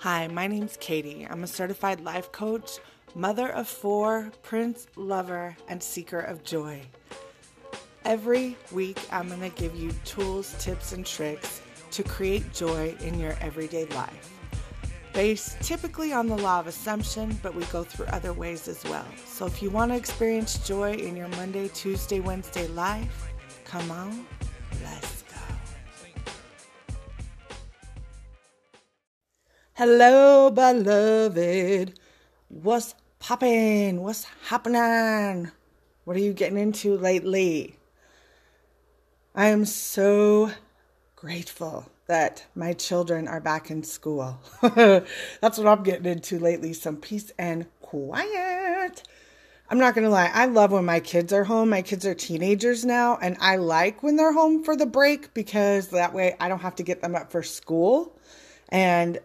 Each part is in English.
Hi, my name's Katie. I'm a certified life coach, mother of four, prince, lover, and seeker of joy. Every week, I'm going to give you tools, tips, and tricks to create joy in your everyday life. Based typically on the law of assumption, but we go through other ways as well. So if you want to experience joy in your Monday, Tuesday, Wednesday life, come on, let's Hello, beloved. What's poppin'? What's happening? What are you getting into lately? I am so grateful that my children are back in school. That's what I'm getting into lately some peace and quiet. I'm not going to lie, I love when my kids are home. My kids are teenagers now, and I like when they're home for the break because that way I don't have to get them up for school. And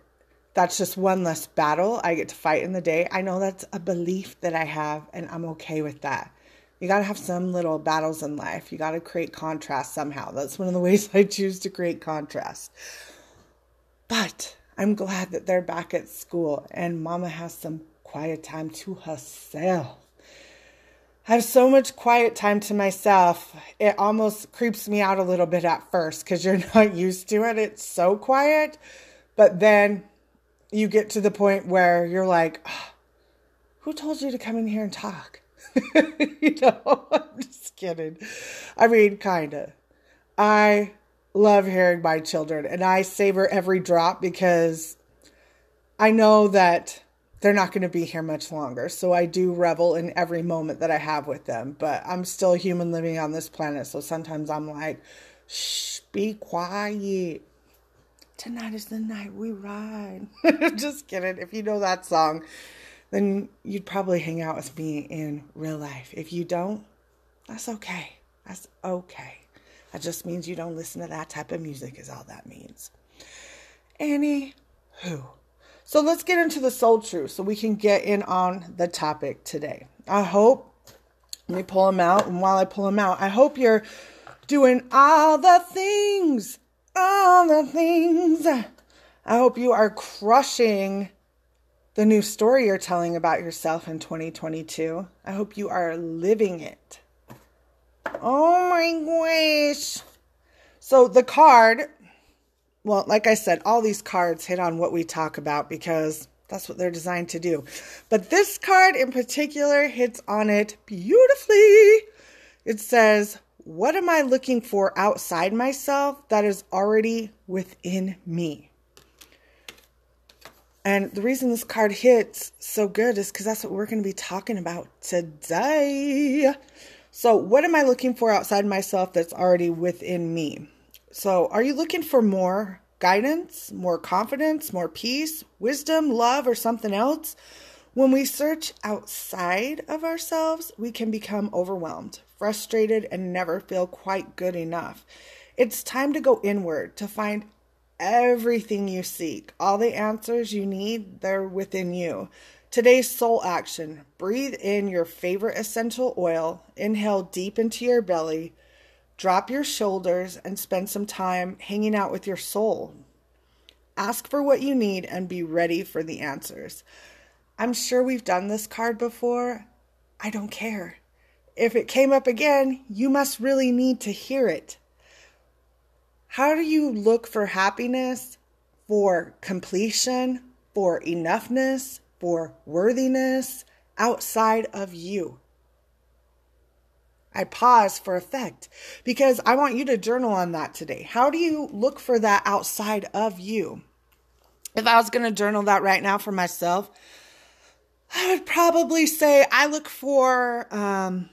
that's just one less battle I get to fight in the day. I know that's a belief that I have, and I'm okay with that. You got to have some little battles in life. You got to create contrast somehow. That's one of the ways I choose to create contrast. But I'm glad that they're back at school and mama has some quiet time to herself. I have so much quiet time to myself. It almost creeps me out a little bit at first because you're not used to it. It's so quiet. But then you get to the point where you're like, oh, who told you to come in here and talk? you know, I'm just kidding. I mean, kind of. I love hearing my children and I savor every drop because I know that they're not going to be here much longer. So I do revel in every moment that I have with them. But I'm still a human living on this planet. So sometimes I'm like, shh, be quiet. Tonight is the night we ride. Just kidding. If you know that song, then you'd probably hang out with me in real life. If you don't, that's okay. That's okay. That just means you don't listen to that type of music, is all that means. Anywho. So let's get into the soul truth so we can get in on the topic today. I hope, let me pull them out. And while I pull them out, I hope you're doing all the things, all the things. I hope you are crushing the new story you're telling about yourself in 2022. I hope you are living it. Oh my gosh. So the card, well, like I said, all these cards hit on what we talk about because that's what they're designed to do. But this card in particular hits on it beautifully. It says, What am I looking for outside myself that is already within me? And the reason this card hits so good is because that's what we're going to be talking about today. So, what am I looking for outside myself that's already within me? So, are you looking for more guidance, more confidence, more peace, wisdom, love, or something else? When we search outside of ourselves, we can become overwhelmed, frustrated, and never feel quite good enough. It's time to go inward to find everything you seek. All the answers you need, they're within you. Today's soul action breathe in your favorite essential oil, inhale deep into your belly, drop your shoulders, and spend some time hanging out with your soul. Ask for what you need and be ready for the answers. I'm sure we've done this card before. I don't care. If it came up again, you must really need to hear it. How do you look for happiness, for completion, for enoughness, for worthiness outside of you? I pause for effect because I want you to journal on that today. How do you look for that outside of you? If I was going to journal that right now for myself, I would probably say I look for um,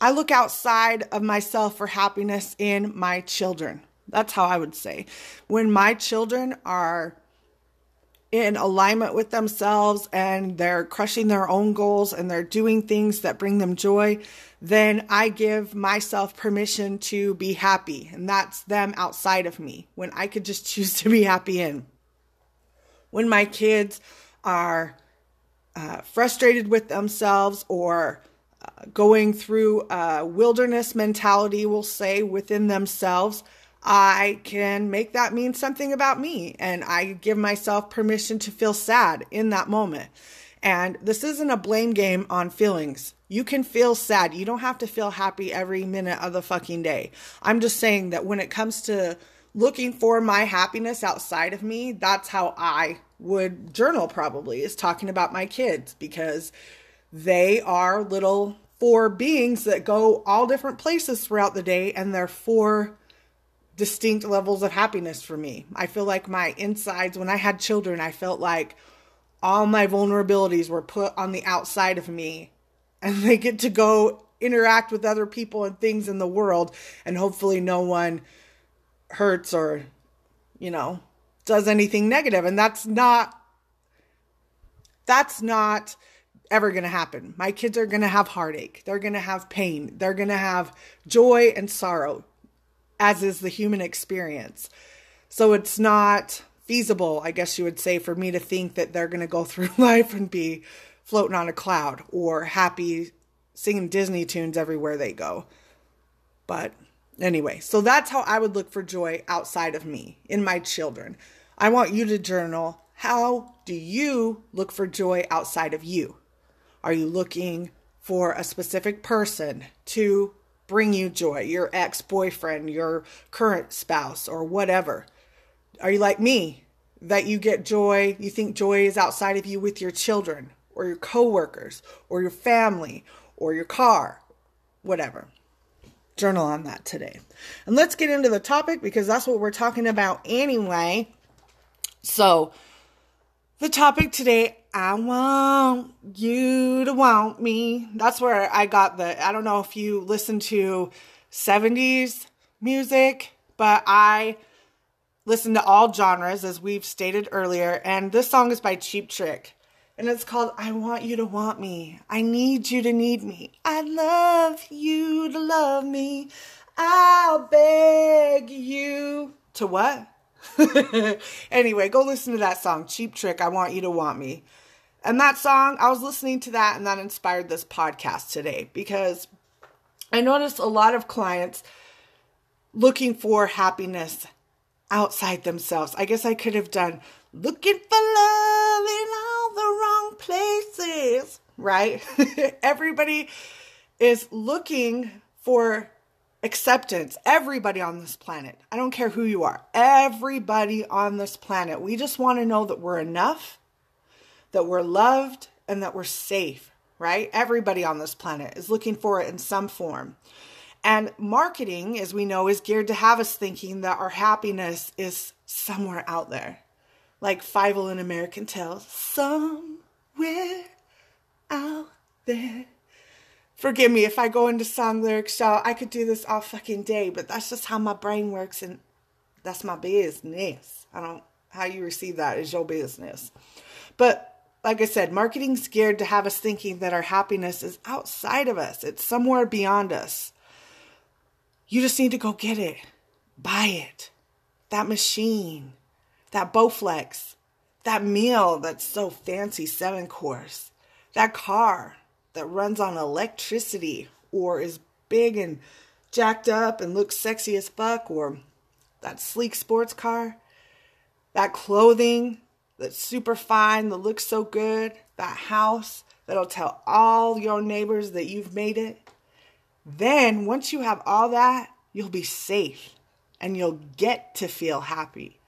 I look outside of myself for happiness in my children. That's how I would say. When my children are in alignment with themselves and they're crushing their own goals and they're doing things that bring them joy, then I give myself permission to be happy. And that's them outside of me when I could just choose to be happy in. When my kids are uh, frustrated with themselves or going through a wilderness mentality, we'll say, within themselves, I can make that mean something about me and I give myself permission to feel sad in that moment. And this isn't a blame game on feelings. You can feel sad. You don't have to feel happy every minute of the fucking day. I'm just saying that when it comes to looking for my happiness outside of me, that's how I would journal probably is talking about my kids because they are little four beings that go all different places throughout the day and they're four distinct levels of happiness for me. I feel like my insides when I had children, I felt like all my vulnerabilities were put on the outside of me and they get to go interact with other people and things in the world and hopefully no one hurts or you know does anything negative and that's not that's not ever going to happen my kids are going to have heartache they're going to have pain they're going to have joy and sorrow as is the human experience so it's not feasible i guess you would say for me to think that they're going to go through life and be floating on a cloud or happy singing Disney tunes everywhere they go. But anyway, so that's how I would look for joy outside of me, in my children. I want you to journal how do you look for joy outside of you? Are you looking for a specific person to bring you joy, your ex boyfriend, your current spouse, or whatever? Are you like me, that you get joy, you think joy is outside of you with your children, or your coworkers or your family or your car, whatever. Journal on that today. And let's get into the topic because that's what we're talking about anyway. So, the topic today, I want you to want me. That's where I got the, I don't know if you listen to 70s music, but I listen to all genres as we've stated earlier. And this song is by Cheap Trick and it's called I Want You to Want Me. I need you to need me. I love you to love me. I'll beg you to what? anyway, go listen to that song, Cheap Trick, I Want You to Want Me. And that song, I was listening to that and that inspired this podcast today because I noticed a lot of clients looking for happiness outside themselves. I guess I could have done looking for love in all the wrong places, right? Everybody is looking for acceptance. Everybody on this planet. I don't care who you are. Everybody on this planet. We just want to know that we're enough, that we're loved, and that we're safe, right? Everybody on this planet is looking for it in some form. And marketing, as we know, is geared to have us thinking that our happiness is somewhere out there like Fievel and American Tail. Somewhere out there. Forgive me if I go into song lyrics, y'all. I could do this all fucking day, but that's just how my brain works and that's my business. I don't, how you receive that is your business. But like I said, marketing's geared to have us thinking that our happiness is outside of us, it's somewhere beyond us. You just need to go get it, buy it. That machine, that Bowflex, that meal that's so fancy, seven course, that car that runs on electricity or is big and jacked up and looks sexy as fuck, or that sleek sports car, that clothing that's super fine, that looks so good, that house that'll tell all your neighbors that you've made it. Then, once you have all that, you'll be safe and you'll get to feel happy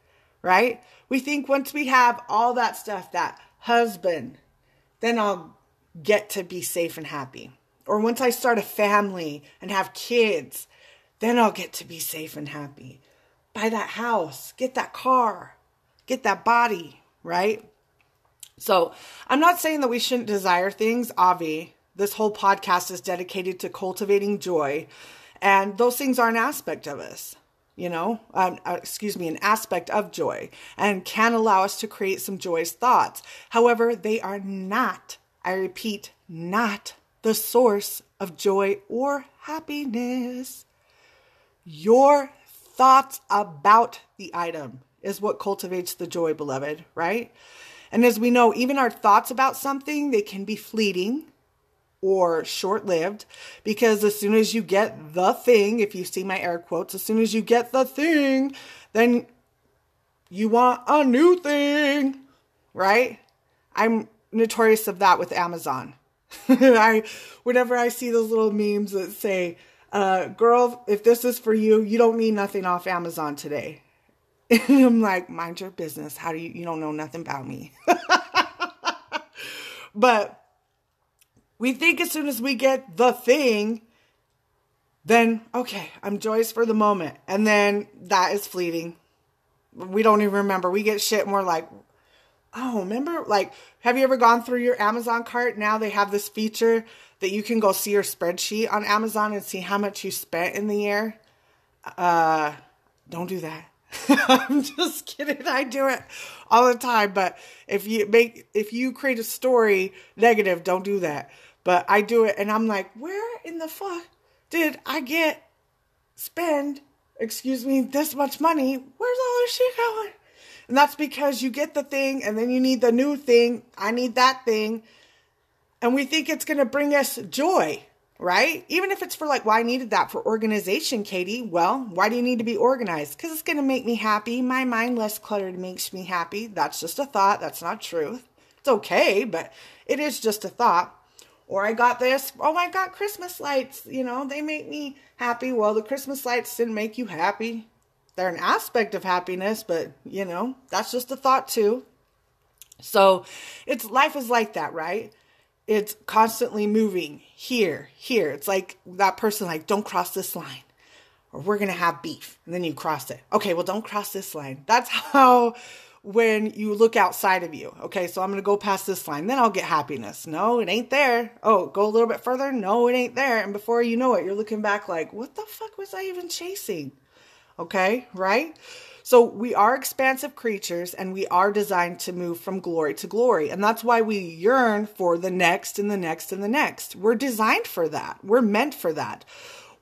right? We think once we have all that stuff, that husband, then I'll get to be safe and happy. Or once I start a family and have kids, then I'll get to be safe and happy. Buy that house, get that car, get that body, right? So I'm not saying that we shouldn't desire things, Avi. This whole podcast is dedicated to cultivating joy, and those things are an aspect of us you know, um, uh, excuse me, an aspect of joy and can allow us to create some joyous thoughts. However, they are not, I repeat, not the source of joy or happiness. Your thoughts about the item is what cultivates the joy, beloved, right? And as we know, even our thoughts about something, they can be fleeting, or short lived because as soon as you get the thing, if you see my air quotes, as soon as you get the thing, then you want a new thing, right? I'm notorious of that with Amazon. I whenever I see those little memes that say, uh, girl, if this is for you, you don't need nothing off Amazon today. I'm like, mind your business. How do you you don't know nothing about me? but we think as soon as we get the thing, then okay, I'm joyous for the moment. And then that is fleeting. We don't even remember. We get shit and we're like, oh, remember? Like, have you ever gone through your Amazon cart? Now they have this feature that you can go see your spreadsheet on Amazon and see how much you spent in the year. Uh, don't do that. I'm just kidding. I do it all the time. But if you make, if you create a story negative, don't do that. But I do it and I'm like, where in the fuck did I get, spend, excuse me, this much money? Where's all this shit going? And that's because you get the thing and then you need the new thing. I need that thing. And we think it's going to bring us joy, right? Even if it's for like, why well, I needed that for organization, Katie. Well, why do you need to be organized? Because it's going to make me happy. My mind less cluttered makes me happy. That's just a thought. That's not truth. It's okay, but it is just a thought. Or I got this. Oh, I got Christmas lights. You know, they make me happy. Well, the Christmas lights didn't make you happy they're an aspect of happiness, but you know, that's just a thought too. So it's life is like that, right? It's constantly moving here, here. It's like that person like, don't cross this line or we're going to have beef. And then you cross it. Okay, well, don't cross this line. That's how when you look outside of you. Okay, so I'm going to go past this line, then I'll get happiness. No, it ain't there. Oh, go a little bit further. No, it ain't there. And before you know it, you're looking back like, what the fuck was I even chasing? Okay, right? So we are expansive creatures and we are designed to move from glory to glory. And that's why we yearn for the next and the next and the next. We're designed for that. We're meant for that.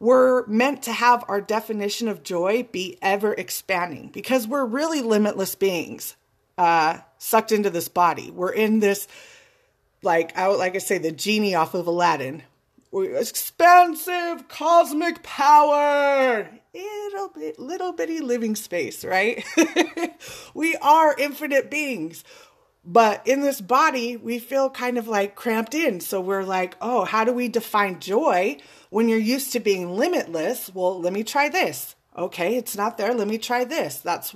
We're meant to have our definition of joy be ever expanding because we're really limitless beings uh, sucked into this body. We're in this, like I like I say, the genie off of Aladdin. Expansive cosmic power little bit, little bitty living space, right? we are infinite beings. But in this body, we feel kind of like cramped in. So we're like, oh, how do we define joy when you're used to being limitless? Well, let me try this. Okay, it's not there. Let me try this. That's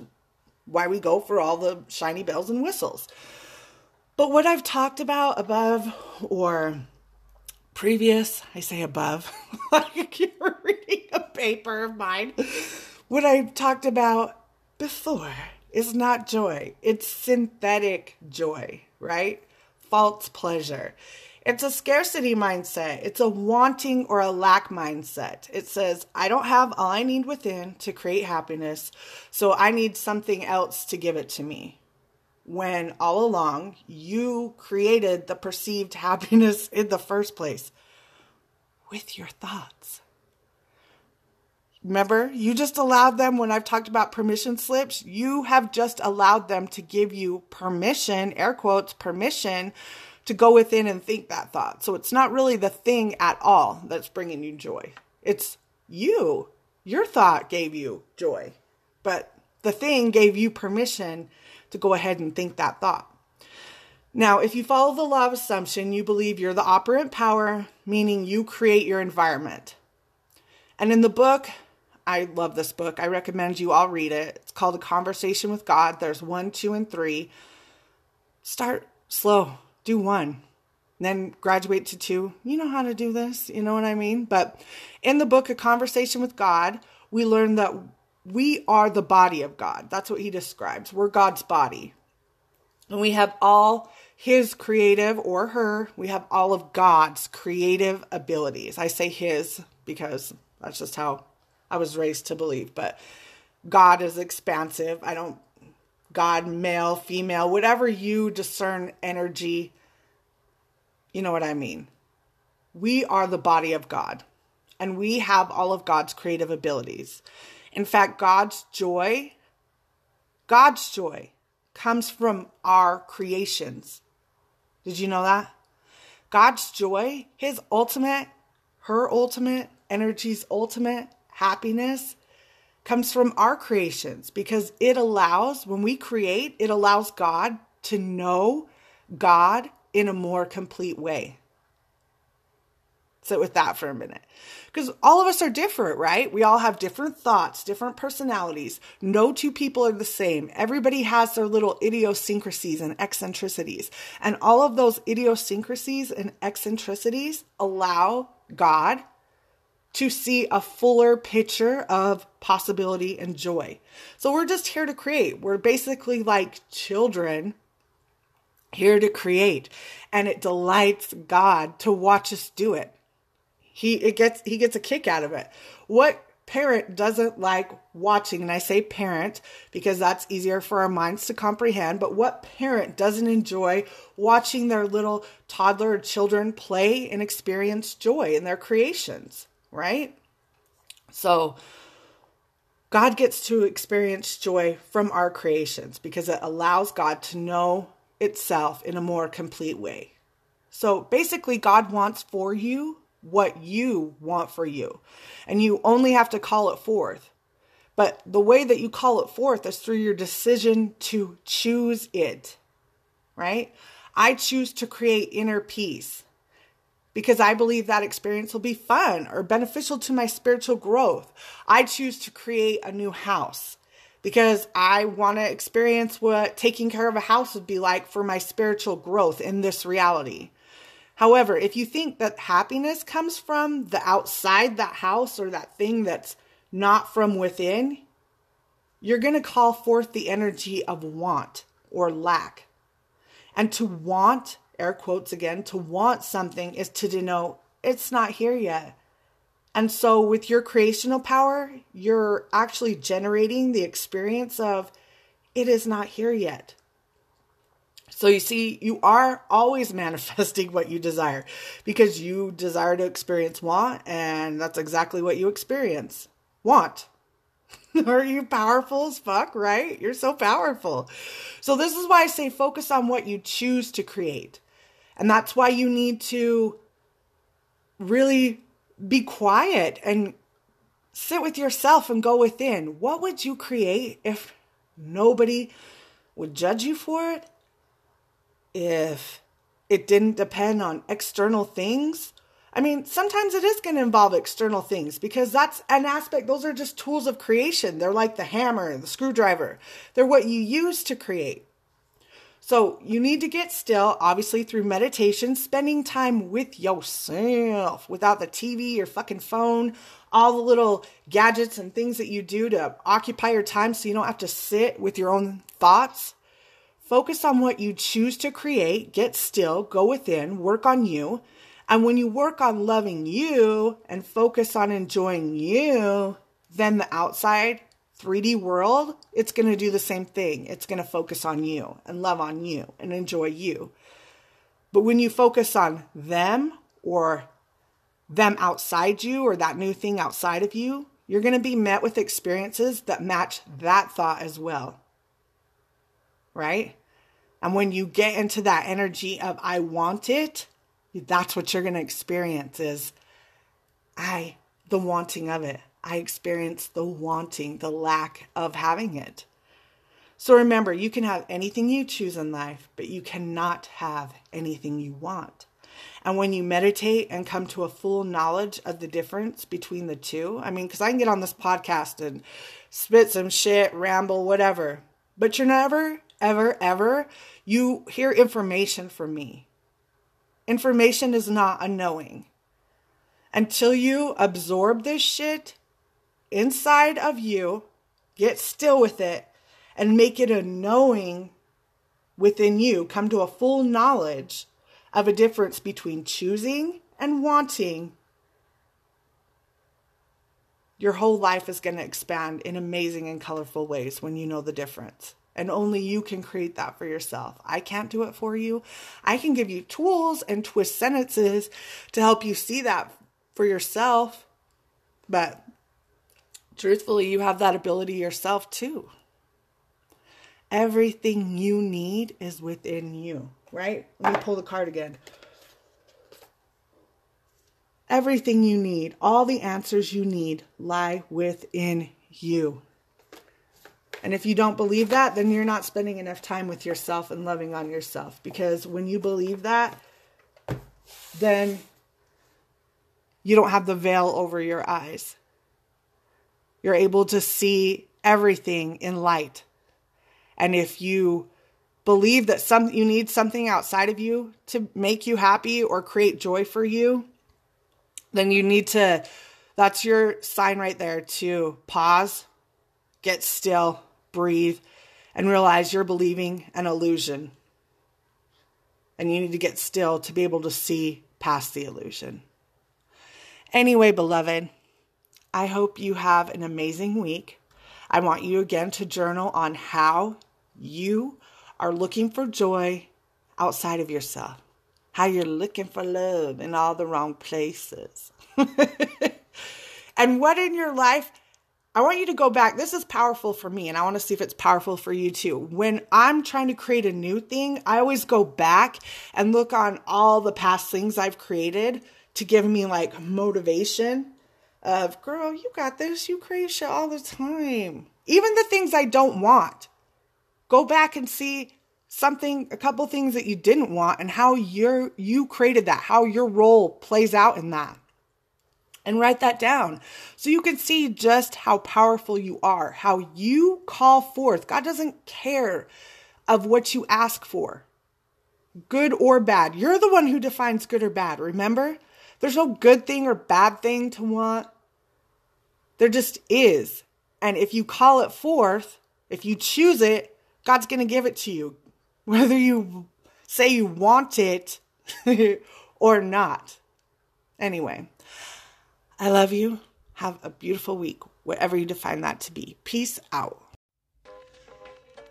why we go for all the shiny bells and whistles. But what I've talked about above or previous, I say above, like you're reading a paper of mine. What I talked about before is not joy, it's synthetic joy, right? False pleasure. It's a scarcity mindset. It's a wanting or a lack mindset. It says, I don't have all I need within to create happiness, so I need something else to give it to me when all along you created the perceived happiness in the first place with your thoughts. Remember, you just allowed them when I've talked about permission slips, you have just allowed them to give you permission, air quotes, permission to go within and think that thought. So it's not really the thing at all that's bringing you joy. It's you. Your thought gave you joy, but the thing gave you permission to go ahead and think that thought. Now, if you follow the law of assumption, you believe you're the operant power, meaning you create your environment. And in the book, I love this book. I recommend you all read it. It's called A Conversation with God. There's one, two, and three. Start slow, do one, then graduate to two. You know how to do this, you know what I mean? But in the book, A Conversation with God, we learn that we are the body of God. That's what he describes. We're God's body. And we have all his creative or her, we have all of God's creative abilities. I say his because that's just how I was raised to believe, but God is expansive. I don't, God, male, female, whatever you discern energy, you know what I mean. We are the body of God and we have all of God's creative abilities. In fact, God's joy, God's joy comes from our creations. Did you know that? God's joy, his ultimate, her ultimate, energy's ultimate happiness comes from our creations because it allows, when we create, it allows God to know God in a more complete way. Sit with that for a minute. Because all of us are different, right? We all have different thoughts, different personalities. No two people are the same. Everybody has their little idiosyncrasies and eccentricities. And all of those idiosyncrasies and eccentricities allow God to see a fuller picture of possibility and joy. So we're just here to create. We're basically like children here to create. And it delights God to watch us do it. He it gets he gets a kick out of it. What parent doesn't like watching and I say parent because that's easier for our minds to comprehend, but what parent doesn't enjoy watching their little toddler children play and experience joy in their creations? right? So, God gets to experience joy from our creations because it allows God to know itself in a more complete way. So basically, God wants for you what you want for you, and you only have to call it forth. But the way that you call it forth is through your decision to choose it, right? I choose to create inner peace because I believe that experience will be fun or beneficial to my spiritual growth. I choose to create a new house because I want to experience what taking care of a house would be like for my spiritual growth in this reality. However, if you think that happiness comes from the outside that house or that thing that's not from within, you're going to call forth the energy of want or lack. And to want air quotes again, to want something is to denote it's not here yet. And so, with your creational power, you're actually generating the experience of it is not here yet. So, you see, you are always manifesting what you desire because you desire to experience want, and that's exactly what you experience want. Are you powerful as fuck, right? You're so powerful. So, this is why I say focus on what you choose to create. And that's why you need to really be quiet and sit with yourself and go within. What would you create if nobody would judge you for it? If it didn't depend on external things? I mean, sometimes it is going to involve external things because that's an aspect. Those are just tools of creation. They're like the hammer, the screwdriver. They're what you use to create. So you need to get still, obviously through meditation, spending time with yourself without the TV, your fucking phone, all the little gadgets and things that you do to occupy your time so you don't have to sit with your own thoughts. Focus on what you choose to create, get still, go within, work on you. And when you work on loving you and focus on enjoying you, then the outside 3D world, it's going to do the same thing. It's going to focus on you and love on you and enjoy you. But when you focus on them or them outside you or that new thing outside of you, you're going to be met with experiences that match that thought as well. Right? And when you get into that energy of I want it, that's what you're going to experience is I the wanting of it. I experience the wanting, the lack of having it. So remember, you can have anything you choose in life, but you cannot have anything you want. And when you meditate and come to a full knowledge of the difference between the two, I mean, because I can get on this podcast and spit some shit, ramble, whatever, but you're never, ever, ever, you hear information from me. Information is not a knowing. Until you absorb this shit, inside of you, get still with it, and make it a knowing within you. Come to a full knowledge of a difference between choosing and wanting. Your whole life is going to expand in amazing and colorful ways when you know the difference. And only you can create that for yourself. I can't do it for you. I can give you tools and twist sentences to help you see that for yourself. But truthfully, you have that ability yourself too. Everything you need is within you, right? Let me pull the card again. Everything you need, all the answers you need lie within you. And if you don't believe that, then you're not spending enough time with yourself and loving on yourself. Because when you believe that, then you don't have the veil over your eyes. You're able to see everything in light. And if you believe that some you need something outside of you to make you happy or create joy for you, then you need to that's your sign right there to pause, get still, breathe, and realize you're believing an illusion. And you need to get still to be able to see past the illusion. Anyway, beloved, I hope you have an amazing week. I want you again to journal on how you are looking for joy outside of yourself, how you're looking for love in all the wrong places. and what in your life I want you to go back. This is powerful for me, and I want to see if it's powerful for you too. When I'm trying to create a new thing, I always go back and look on all the past things I've created to give me like motivation of, girl, you got this. You create shit all the time. Even the things I don't want. Go back and see something, a couple things that you didn't want and how you're, you created that, how your role plays out in that and write that down so you can see just how powerful you are, how you call forth. God doesn't care of what you ask for, good or bad. You're the one who defines good or bad, remember? There's no good thing or bad thing to want. There just is. And if you call it forth, if you choose it, God's going to give it to you, whether you say you want it or not. Anyway, I love you. Have a beautiful week, whatever you define that to be. Peace out.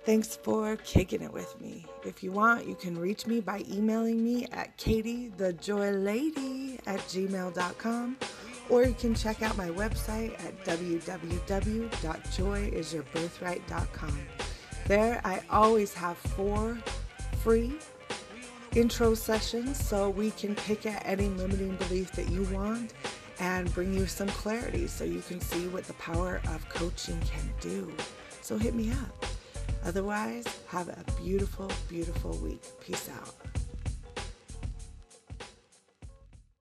Thanks for kicking it with me. If you want, you can reach me by emailing me at katiethejoylady at gmail.com or you can check out my website at www.joyisyourbirthright.com. There, I always have four free intro sessions so we can pick at any limiting belief that you want and bring you some clarity so you can see what the power of coaching can do. So hit me up. Otherwise, have a beautiful, beautiful week. Peace out.